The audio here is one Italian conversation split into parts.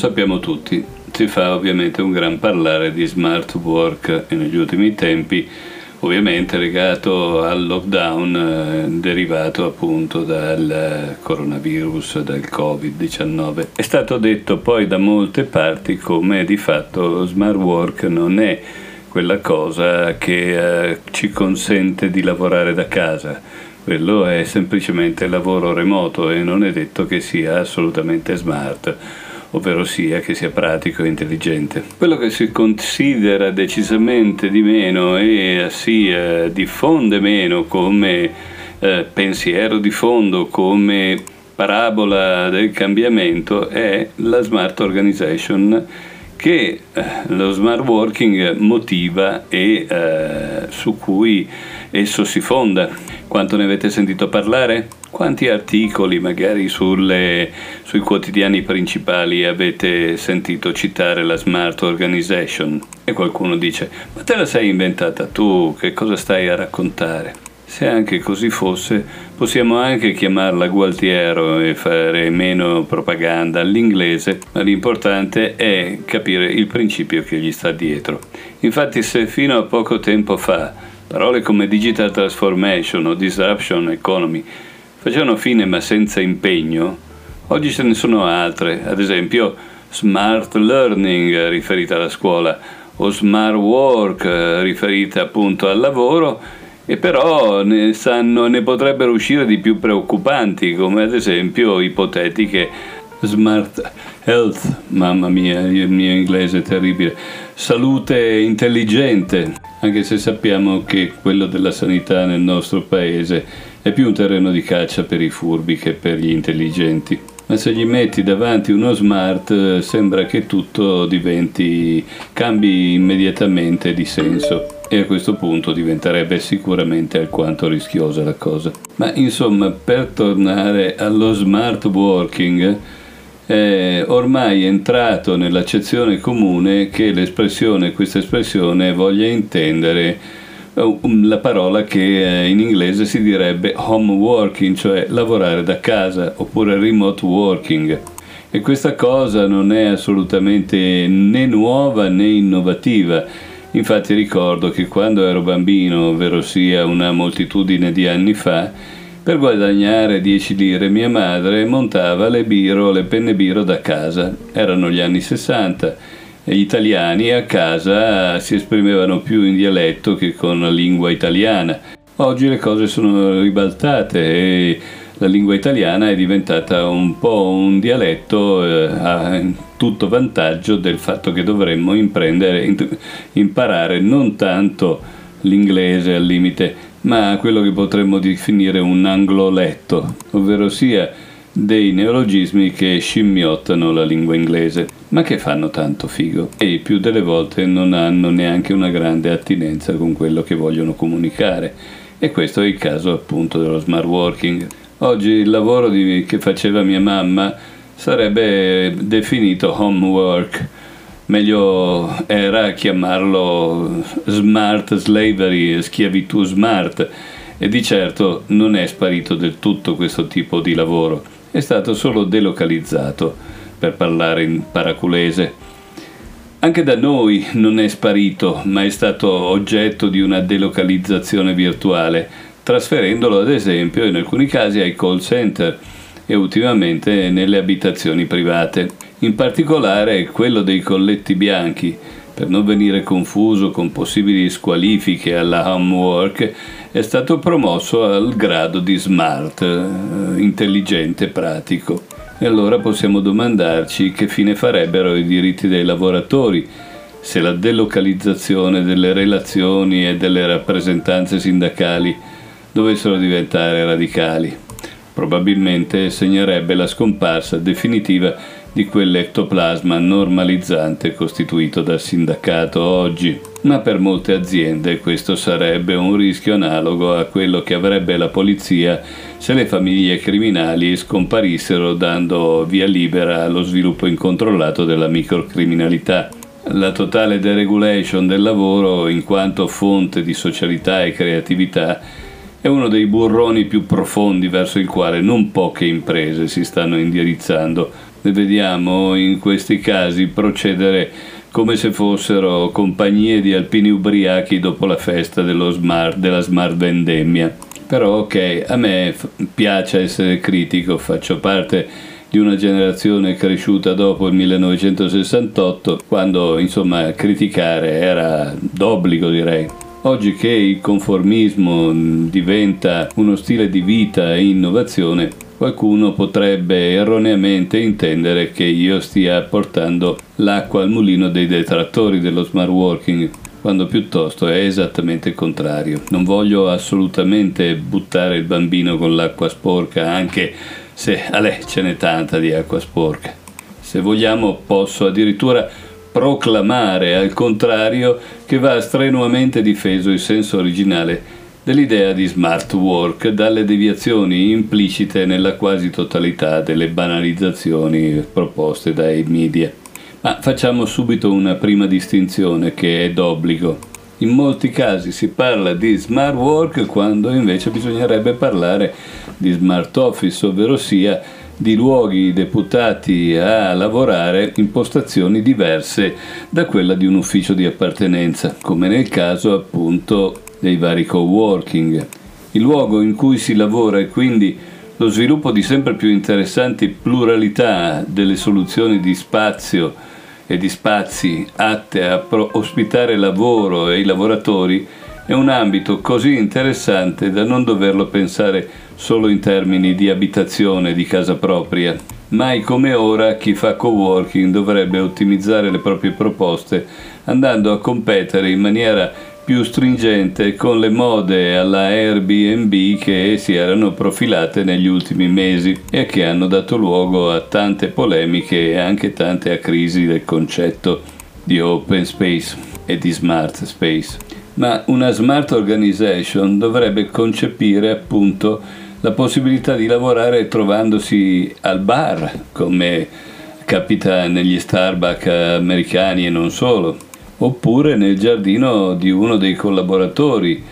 sappiamo tutti, si fa ovviamente un gran parlare di smart work e negli ultimi tempi ovviamente legato al lockdown eh, derivato appunto dal coronavirus, dal Covid-19. È stato detto poi da molte parti come di fatto smart work non è quella cosa che eh, ci consente di lavorare da casa. Quello è semplicemente lavoro remoto e non è detto che sia assolutamente smart ovvero sia che sia pratico e intelligente. Quello che si considera decisamente di meno e si eh, diffonde meno come eh, pensiero di fondo, come parabola del cambiamento è la smart organization che eh, lo smart working motiva e eh, su cui esso si fonda. Quanto ne avete sentito parlare? Quanti articoli magari sulle, sui quotidiani principali avete sentito citare la Smart Organization? E qualcuno dice, ma te la sei inventata tu, che cosa stai a raccontare? Se anche così fosse, possiamo anche chiamarla Gualtiero e fare meno propaganda all'inglese, ma l'importante è capire il principio che gli sta dietro. Infatti se fino a poco tempo fa parole come digital transformation o disruption economy facevano fine ma senza impegno, oggi ce ne sono altre, ad esempio smart learning riferita alla scuola o smart work riferita appunto al lavoro e però ne, sanno, ne potrebbero uscire di più preoccupanti, come ad esempio ipotetiche smart health, mamma mia, il mio inglese è terribile, salute intelligente, anche se sappiamo che quello della sanità nel nostro paese è più un terreno di caccia per i furbi che per gli intelligenti. Ma se gli metti davanti uno smart sembra che tutto diventi, cambi immediatamente di senso e a questo punto diventerebbe sicuramente alquanto rischiosa la cosa. Ma insomma, per tornare allo smart working, è ormai entrato nell'accezione comune che l'espressione, questa espressione voglia intendere eh, la parola che eh, in inglese si direbbe home working, cioè lavorare da casa, oppure remote working. E questa cosa non è assolutamente né nuova né innovativa Infatti ricordo che quando ero bambino, ovvero sia una moltitudine di anni fa, per guadagnare 10 lire mia madre montava le biro, le penne biro da casa. Erano gli anni 60 e gli italiani a casa si esprimevano più in dialetto che con la lingua italiana. Oggi le cose sono ribaltate e la lingua italiana è diventata un po' un dialetto eh, a tutto vantaggio del fatto che dovremmo imparare non tanto l'inglese al limite, ma quello che potremmo definire un angloletto, ovvero sia dei neologismi che scimmiottano la lingua inglese, ma che fanno tanto figo e più delle volte non hanno neanche una grande attinenza con quello che vogliono comunicare. E questo è il caso appunto dello smart working. Oggi il lavoro di, che faceva mia mamma sarebbe definito homework, meglio era chiamarlo smart slavery, schiavitù smart, e di certo non è sparito del tutto questo tipo di lavoro, è stato solo delocalizzato, per parlare in paraculese. Anche da noi non è sparito, ma è stato oggetto di una delocalizzazione virtuale trasferendolo ad esempio in alcuni casi ai call center e ultimamente nelle abitazioni private, in particolare quello dei colletti bianchi, per non venire confuso con possibili squalifiche alla homework, è stato promosso al grado di smart, eh, intelligente, pratico. E allora possiamo domandarci che fine farebbero i diritti dei lavoratori se la delocalizzazione delle relazioni e delle rappresentanze sindacali dovessero diventare radicali. Probabilmente segnerebbe la scomparsa definitiva di quell'ectoplasma normalizzante costituito dal sindacato oggi, ma per molte aziende questo sarebbe un rischio analogo a quello che avrebbe la polizia se le famiglie criminali scomparissero dando via libera allo sviluppo incontrollato della microcriminalità. La totale deregulation del lavoro in quanto fonte di socialità e creatività è uno dei burroni più profondi verso il quale non poche imprese si stanno indirizzando, vediamo in questi casi procedere come se fossero compagnie di alpini ubriachi dopo la festa smart, della smart vendemmia. Però ok, a me piace essere critico, faccio parte di una generazione cresciuta dopo il 1968, quando insomma criticare era d'obbligo direi. Oggi che il conformismo diventa uno stile di vita e innovazione, qualcuno potrebbe erroneamente intendere che io stia portando l'acqua al mulino dei detrattori dello smart working, quando piuttosto è esattamente il contrario. Non voglio assolutamente buttare il bambino con l'acqua sporca, anche se a lei ce n'è tanta di acqua sporca. Se vogliamo posso addirittura proclamare al contrario che va strenuamente difeso il senso originale dell'idea di smart work dalle deviazioni implicite nella quasi totalità delle banalizzazioni proposte dai media. Ma facciamo subito una prima distinzione che è d'obbligo. In molti casi si parla di smart work quando invece bisognerebbe parlare di smart office, ovvero sia di luoghi deputati a lavorare in postazioni diverse da quella di un ufficio di appartenenza, come nel caso appunto dei vari co-working. Il luogo in cui si lavora e quindi lo sviluppo di sempre più interessanti pluralità delle soluzioni di spazio e di spazi atte a ospitare lavoro e i lavoratori è un ambito così interessante da non doverlo pensare solo in termini di abitazione di casa propria. Mai come ora chi fa coworking dovrebbe ottimizzare le proprie proposte andando a competere in maniera più stringente con le mode alla Airbnb che si erano profilate negli ultimi mesi e che hanno dato luogo a tante polemiche e anche tante a crisi del concetto di open space e di smart space ma una smart organization dovrebbe concepire appunto la possibilità di lavorare trovandosi al bar, come capita negli Starbucks americani e non solo, oppure nel giardino di uno dei collaboratori,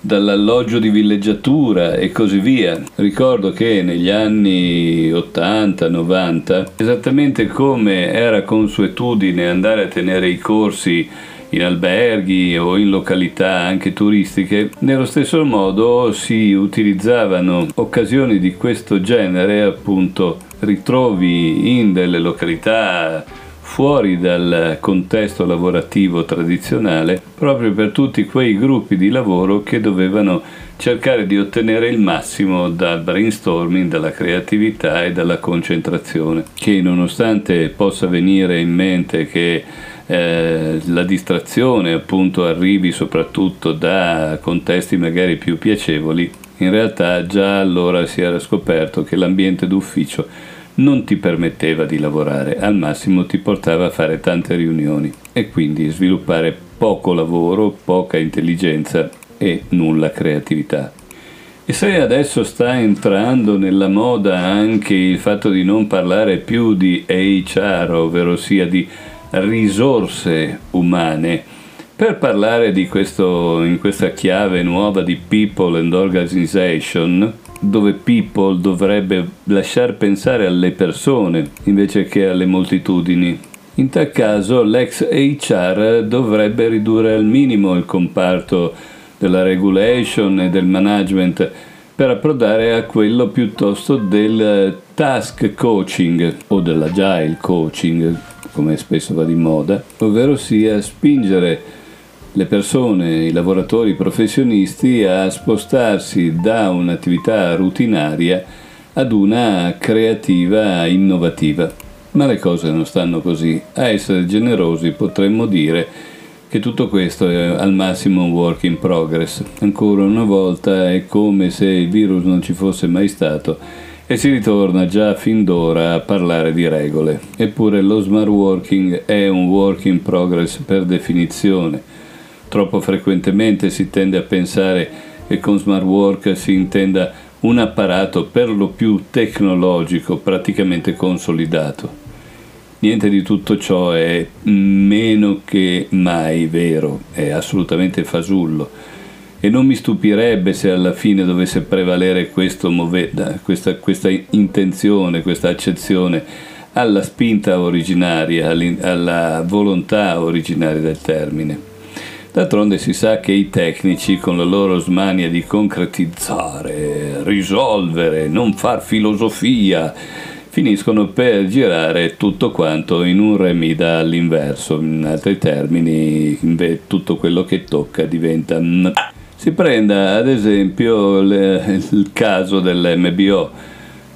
dall'alloggio di villeggiatura e così via. Ricordo che negli anni 80-90, esattamente come era consuetudine andare a tenere i corsi in alberghi o in località anche turistiche, nello stesso modo si utilizzavano occasioni di questo genere, appunto ritrovi in delle località fuori dal contesto lavorativo tradizionale, proprio per tutti quei gruppi di lavoro che dovevano cercare di ottenere il massimo dal brainstorming, dalla creatività e dalla concentrazione, che nonostante possa venire in mente che eh, la distrazione appunto arrivi soprattutto da contesti magari più piacevoli, in realtà già allora si era scoperto che l'ambiente d'ufficio non ti permetteva di lavorare, al massimo ti portava a fare tante riunioni e quindi sviluppare poco lavoro, poca intelligenza e nulla creatività. E se adesso sta entrando nella moda anche il fatto di non parlare più di HR, ovvero sia di risorse umane. Per parlare questo, in questa chiave nuova di people and organization, dove people dovrebbe lasciar pensare alle persone invece che alle moltitudini. In tal caso l'ex HR dovrebbe ridurre al minimo il comparto della regulation e del management per approdare a quello piuttosto del task coaching o dell'agile coaching, come spesso va di moda, ovvero sia spingere le persone, i lavoratori i professionisti a spostarsi da un'attività rutinaria ad una creativa innovativa. Ma le cose non stanno così. A essere generosi potremmo dire che tutto questo è al massimo un work in progress. Ancora una volta è come se il virus non ci fosse mai stato e si ritorna già fin d'ora a parlare di regole. Eppure lo smart working è un work in progress per definizione. Troppo frequentemente si tende a pensare che con smart work si intenda un apparato per lo più tecnologico praticamente consolidato. Niente di tutto ciò è meno che mai vero, è assolutamente fasullo e non mi stupirebbe se alla fine dovesse prevalere move- questa, questa intenzione, questa accezione alla spinta originaria, alla volontà originaria del termine. D'altronde si sa che i tecnici, con la loro smania di concretizzare, risolvere, non far filosofia, finiscono per girare tutto quanto in un remida all'inverso. In altri termini, tutto quello che tocca diventa... Si prenda ad esempio il caso dell'MBO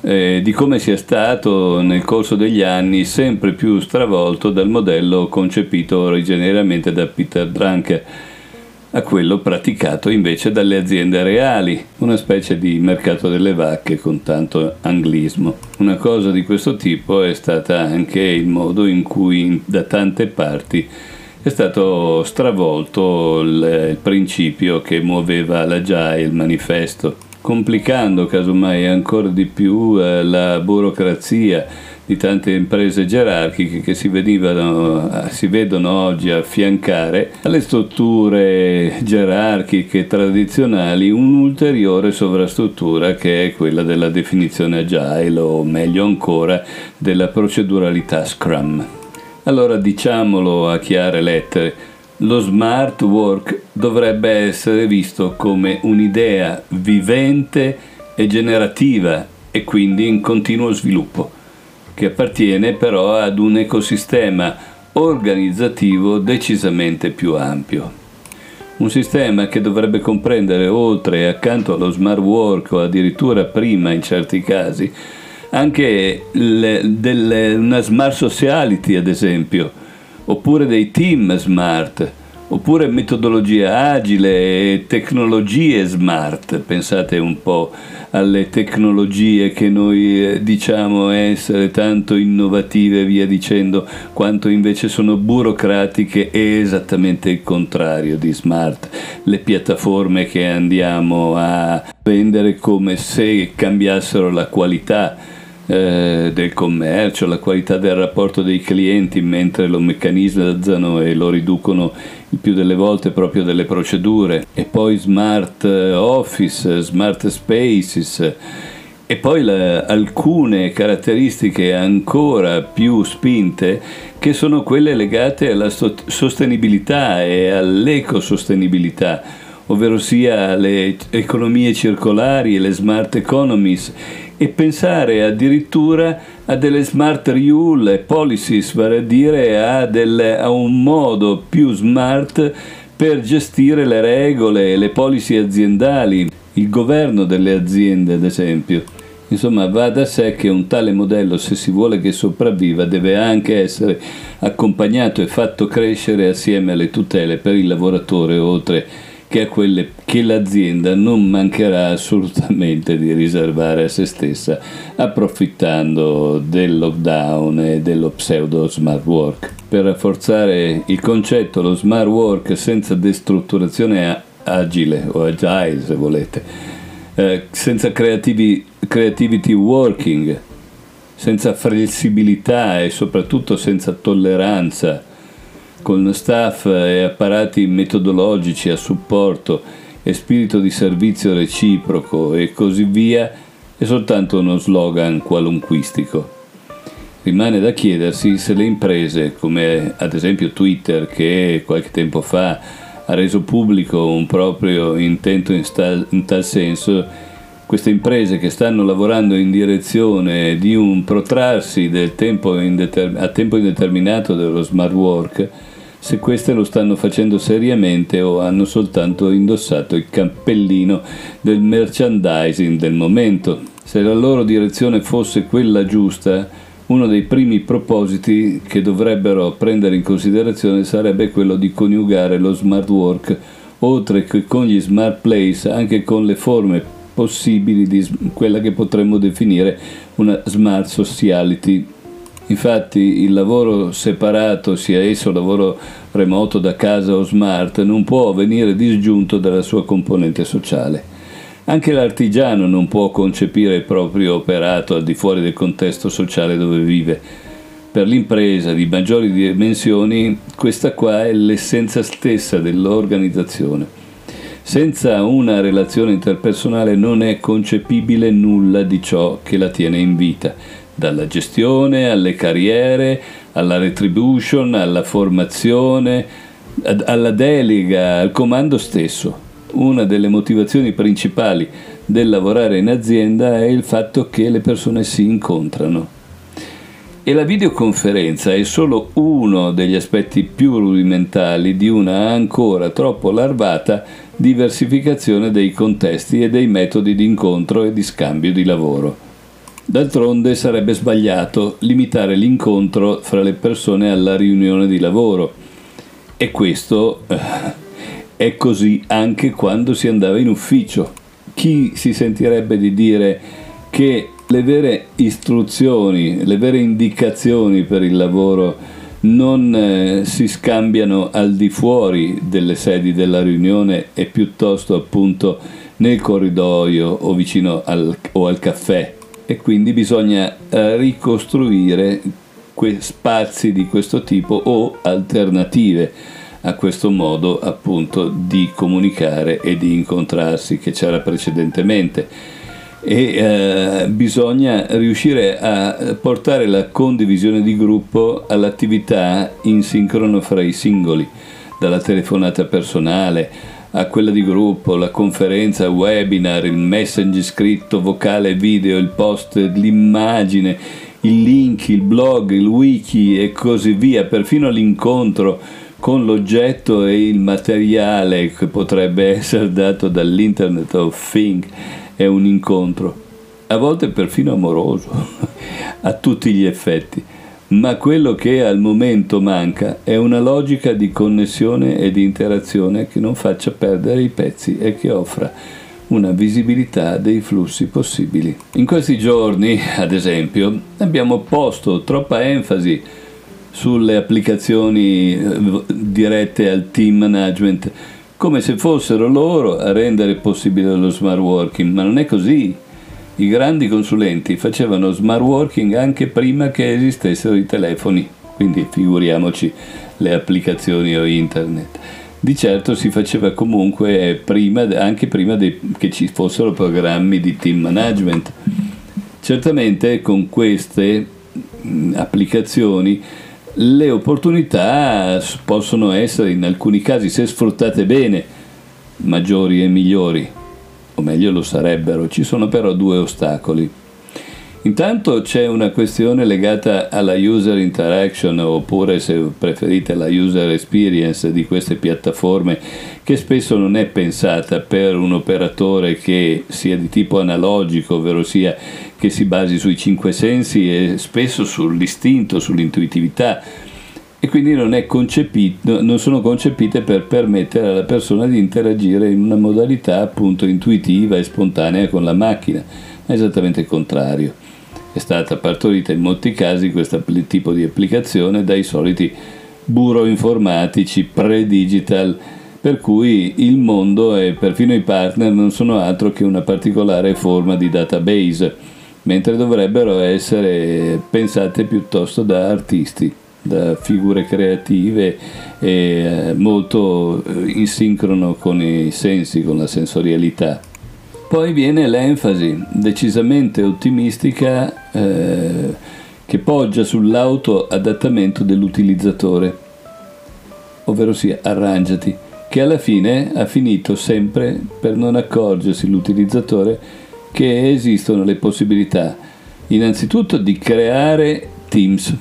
eh, di come sia stato nel corso degli anni sempre più stravolto dal modello concepito originariamente da Peter Drucker a quello praticato invece dalle aziende reali, una specie di mercato delle vacche con tanto anglismo. Una cosa di questo tipo è stata anche il modo in cui da tante parti è stato stravolto il, principio che muoveva l'Agile, il manifesto complicando casomai ancora di più eh, la burocrazia di tante imprese gerarchiche che si, vedivano, eh, si vedono oggi affiancare alle strutture gerarchiche tradizionali un'ulteriore sovrastruttura che è quella della definizione agile o meglio ancora della proceduralità Scrum. Allora diciamolo a chiare lettere, lo smart work dovrebbe essere visto come un'idea vivente e generativa e quindi in continuo sviluppo, che appartiene però ad un ecosistema organizzativo decisamente più ampio. Un sistema che dovrebbe comprendere oltre e accanto allo smart work o addirittura prima in certi casi anche le, delle, una smart sociality ad esempio, oppure dei team smart, oppure metodologia agile e tecnologie smart. Pensate un po' alle tecnologie che noi eh, diciamo essere tanto innovative e via dicendo, quanto invece sono burocratiche e esattamente il contrario di smart. Le piattaforme che andiamo a vendere come se cambiassero la qualità eh, del commercio, la qualità del rapporto dei clienti, mentre lo meccanizzano e lo riducono il più delle volte proprio delle procedure, e poi smart office, smart spaces, e poi la, alcune caratteristiche ancora più spinte che sono quelle legate alla sostenibilità e all'ecosostenibilità, ovvero sia le economie circolari e le smart economies e pensare addirittura a delle smart rule policies, vale a dire a, delle, a un modo più smart per gestire le regole e le policy aziendali, il governo delle aziende ad esempio. Insomma, va da sé che un tale modello, se si vuole che sopravviva, deve anche essere accompagnato e fatto crescere assieme alle tutele per il lavoratore, oltre che a quelle che l'azienda non mancherà assolutamente di riservare a se stessa, approfittando del lockdown e dello pseudo smart work. Per rafforzare il concetto, lo smart work senza destrutturazione agile o agile se volete, eh, senza creativi, creativity working, senza flessibilità e soprattutto senza tolleranza con staff e apparati metodologici a supporto e spirito di servizio reciproco e così via, è soltanto uno slogan qualunquistico. Rimane da chiedersi se le imprese, come ad esempio Twitter, che qualche tempo fa ha reso pubblico un proprio intento in, sta- in tal senso, queste imprese che stanno lavorando in direzione di un protrarsi tempo indeterm- a tempo indeterminato dello smart work, se queste lo stanno facendo seriamente o hanno soltanto indossato il cappellino del merchandising del momento. Se la loro direzione fosse quella giusta, uno dei primi propositi che dovrebbero prendere in considerazione sarebbe quello di coniugare lo smart work, oltre che con gli smart place, anche con le forme possibili di quella che potremmo definire una smart sociality Infatti il lavoro separato, sia esso lavoro remoto da casa o smart, non può venire disgiunto dalla sua componente sociale. Anche l'artigiano non può concepire il proprio operato al di fuori del contesto sociale dove vive. Per l'impresa di maggiori dimensioni questa qua è l'essenza stessa dell'organizzazione. Senza una relazione interpersonale non è concepibile nulla di ciò che la tiene in vita dalla gestione alle carriere, alla retribution, alla formazione, alla delega, al comando stesso. Una delle motivazioni principali del lavorare in azienda è il fatto che le persone si incontrano. E la videoconferenza è solo uno degli aspetti più rudimentali di una ancora troppo larvata diversificazione dei contesti e dei metodi di incontro e di scambio di lavoro. D'altronde sarebbe sbagliato limitare l'incontro fra le persone alla riunione di lavoro. E questo eh, è così anche quando si andava in ufficio. Chi si sentirebbe di dire che le vere istruzioni, le vere indicazioni per il lavoro non eh, si scambiano al di fuori delle sedi della riunione e piuttosto appunto nel corridoio o vicino al, o al caffè e quindi bisogna eh, ricostruire spazi di questo tipo o alternative a questo modo appunto di comunicare e di incontrarsi che c'era precedentemente. E eh, bisogna riuscire a portare la condivisione di gruppo all'attività in sincrono fra i singoli, dalla telefonata personale a quella di gruppo, la conferenza, il webinar, il message scritto, vocale, video, il post, l'immagine, il link, il blog, il wiki e così via, perfino l'incontro con l'oggetto e il materiale che potrebbe essere dato dall'Internet of Things è un incontro, a volte perfino amoroso, a tutti gli effetti ma quello che al momento manca è una logica di connessione e di interazione che non faccia perdere i pezzi e che offra una visibilità dei flussi possibili. In questi giorni, ad esempio, abbiamo posto troppa enfasi sulle applicazioni eh, dirette al team management, come se fossero loro a rendere possibile lo smart working, ma non è così. I grandi consulenti facevano smart working anche prima che esistessero i telefoni, quindi figuriamoci le applicazioni o internet. Di certo si faceva comunque prima, anche prima de, che ci fossero programmi di team management. Certamente con queste applicazioni le opportunità possono essere in alcuni casi, se sfruttate bene, maggiori e migliori o meglio lo sarebbero. Ci sono però due ostacoli. Intanto c'è una questione legata alla user interaction oppure se preferite la user experience di queste piattaforme che spesso non è pensata per un operatore che sia di tipo analogico, ovvero sia che si basi sui cinque sensi e spesso sull'istinto, sull'intuitività e quindi non, non, sono concepite per permettere alla persona di interagire in una modalità appunto intuitiva e spontanea con la macchina, ma esattamente il contrario. È stata partorita in molti casi questo tipo di applicazione dai soliti buro informatici pre-digital, per cui il mondo e perfino i partner non sono altro che una particolare forma di database, mentre dovrebbero essere pensate piuttosto da artisti da figure creative e eh, molto eh, in sincrono con i sensi, con la sensorialità. Poi viene l'enfasi decisamente ottimistica eh, che poggia sull'auto-adattamento dell'utilizzatore, ovvero sia arrangiati, che alla fine ha finito sempre per non accorgersi l'utilizzatore che esistono le possibilità innanzitutto di creare teams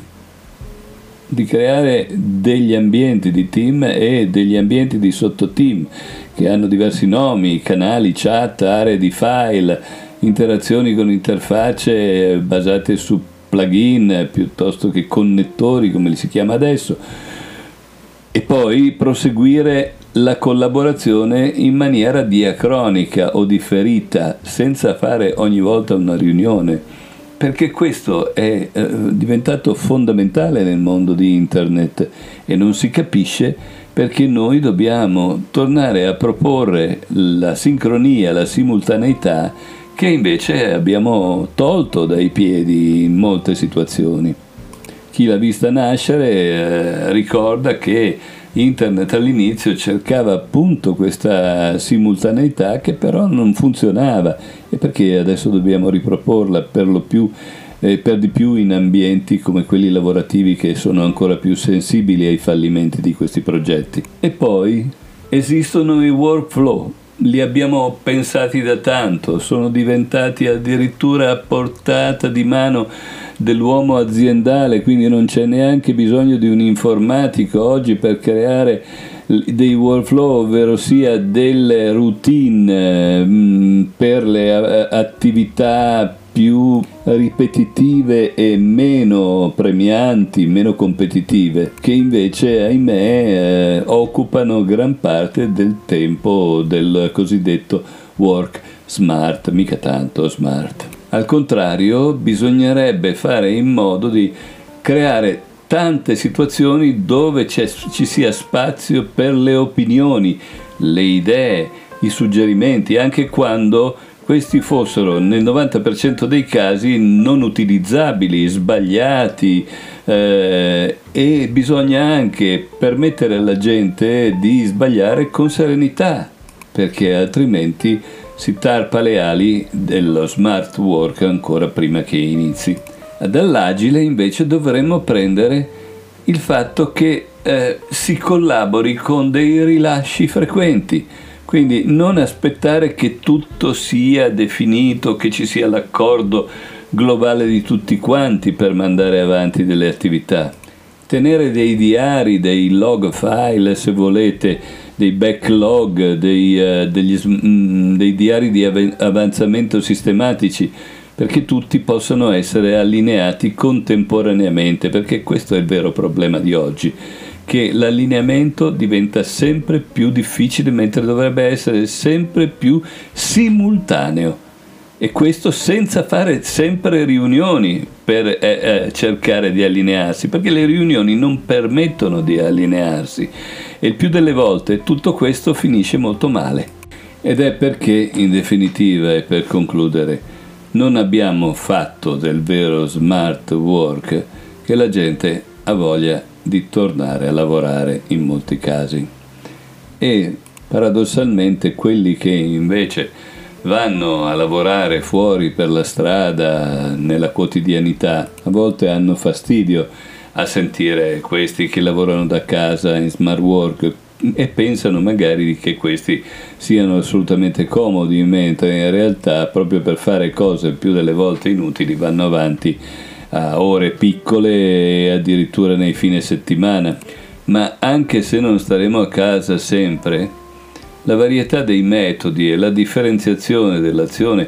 di creare degli ambienti di team e degli ambienti di sottoteam che hanno diversi nomi, canali, chat, aree di file, interazioni con interfacce basate su plugin piuttosto che connettori come li si chiama adesso e poi proseguire la collaborazione in maniera diacronica o differita senza fare ogni volta una riunione perché questo è eh, diventato fondamentale nel mondo di internet e non si capisce perché noi dobbiamo tornare a proporre la sincronia, la simultaneità che invece abbiamo tolto dai piedi in molte situazioni. Chi l'ha vista nascere eh, ricorda che Internet all'inizio cercava appunto questa simultaneità che però non funzionava e perché adesso dobbiamo riproporla per lo più e per di più in ambienti come quelli lavorativi che sono ancora più sensibili ai fallimenti di questi progetti. E poi esistono i workflow, li abbiamo pensati da tanto, sono diventati addirittura a portata di mano dell'uomo aziendale, quindi non c'è neanche bisogno di un informatico oggi per creare dei workflow, ovvero sia delle routine mh, per le attività più ripetitive e meno premianti, meno competitive, che invece, ahimè, eh, occupano gran parte del tempo del cosiddetto work smart, mica tanto smart. Al contrario, bisognerebbe fare in modo di creare tante situazioni dove ci sia spazio per le opinioni, le idee, i suggerimenti, anche quando questi fossero nel 90% dei casi non utilizzabili, sbagliati eh, e bisogna anche permettere alla gente di sbagliare con serenità perché altrimenti si tarpa le ali dello smart work ancora prima che inizi. Dall'agile invece dovremmo prendere il fatto che eh, si collabori con dei rilasci frequenti quindi non aspettare che tutto sia definito, che ci sia l'accordo globale di tutti quanti per mandare avanti delle attività. Tenere dei diari, dei log file se volete, dei backlog, dei, uh, degli, mm, dei diari di avanzamento sistematici perché tutti possano essere allineati contemporaneamente, perché questo è il vero problema di oggi che l'allineamento diventa sempre più difficile mentre dovrebbe essere sempre più simultaneo e questo senza fare sempre riunioni per eh, eh, cercare di allinearsi, perché le riunioni non permettono di allinearsi e il più delle volte tutto questo finisce molto male. Ed è perché, in definitiva e per concludere, non abbiamo fatto del vero smart work che la gente ha voglia di tornare a lavorare in molti casi. E paradossalmente quelli che invece vanno a lavorare fuori per la strada, nella quotidianità, a volte hanno fastidio a sentire questi che lavorano da casa in smart work e pensano magari che questi siano assolutamente comodi, mentre in realtà proprio per fare cose più delle volte inutili vanno avanti a ore piccole e addirittura nei fine settimana. Ma anche se non staremo a casa sempre, la varietà dei metodi e la differenziazione dell'azione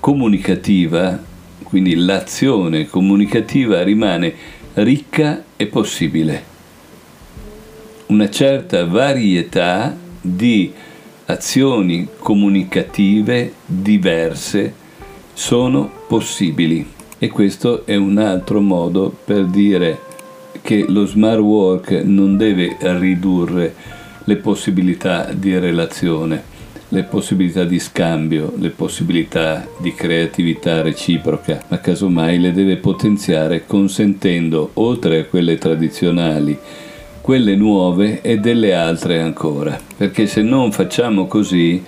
comunicativa, quindi l'azione comunicativa rimane ricca e possibile. Una certa varietà di azioni comunicative diverse sono possibili. E questo è un altro modo per dire che lo smart work non deve ridurre le possibilità di relazione, le possibilità di scambio, le possibilità di creatività reciproca, ma casomai le deve potenziare consentendo, oltre a quelle tradizionali, quelle nuove e delle altre ancora. Perché se non facciamo così,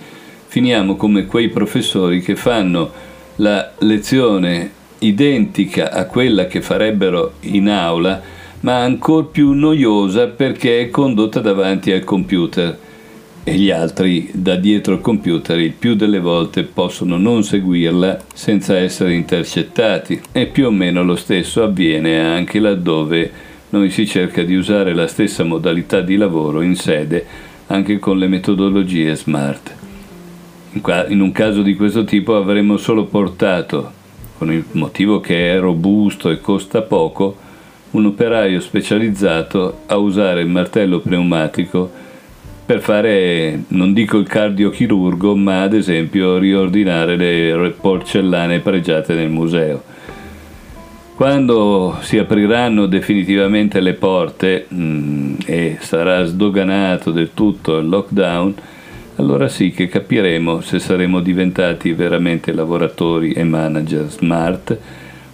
finiamo come quei professori che fanno la lezione identica a quella che farebbero in aula, ma ancora più noiosa perché è condotta davanti al computer e gli altri da dietro al computer il più delle volte possono non seguirla senza essere intercettati e più o meno lo stesso avviene anche laddove noi si cerca di usare la stessa modalità di lavoro in sede anche con le metodologie smart. In un caso di questo tipo avremmo solo portato con il motivo che è robusto e costa poco, un operaio specializzato a usare il martello pneumatico per fare, non dico il cardiochirurgo, ma ad esempio riordinare le porcellane pregiate nel museo. Quando si apriranno definitivamente le porte mh, mm, e sarà sdoganato del tutto il lockdown, allora sì che capiremo se saremo diventati veramente lavoratori e manager smart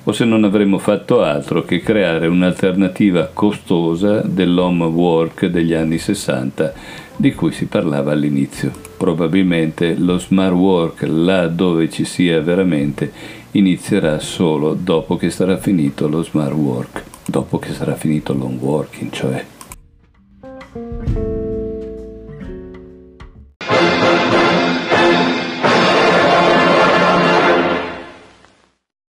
o se non avremmo fatto altro che creare un'alternativa costosa dell'home work degli anni 60 di cui si parlava all'inizio. Probabilmente lo smart work, là dove ci sia veramente, inizierà solo dopo che sarà finito lo smart work, dopo che sarà finito l'home working, cioè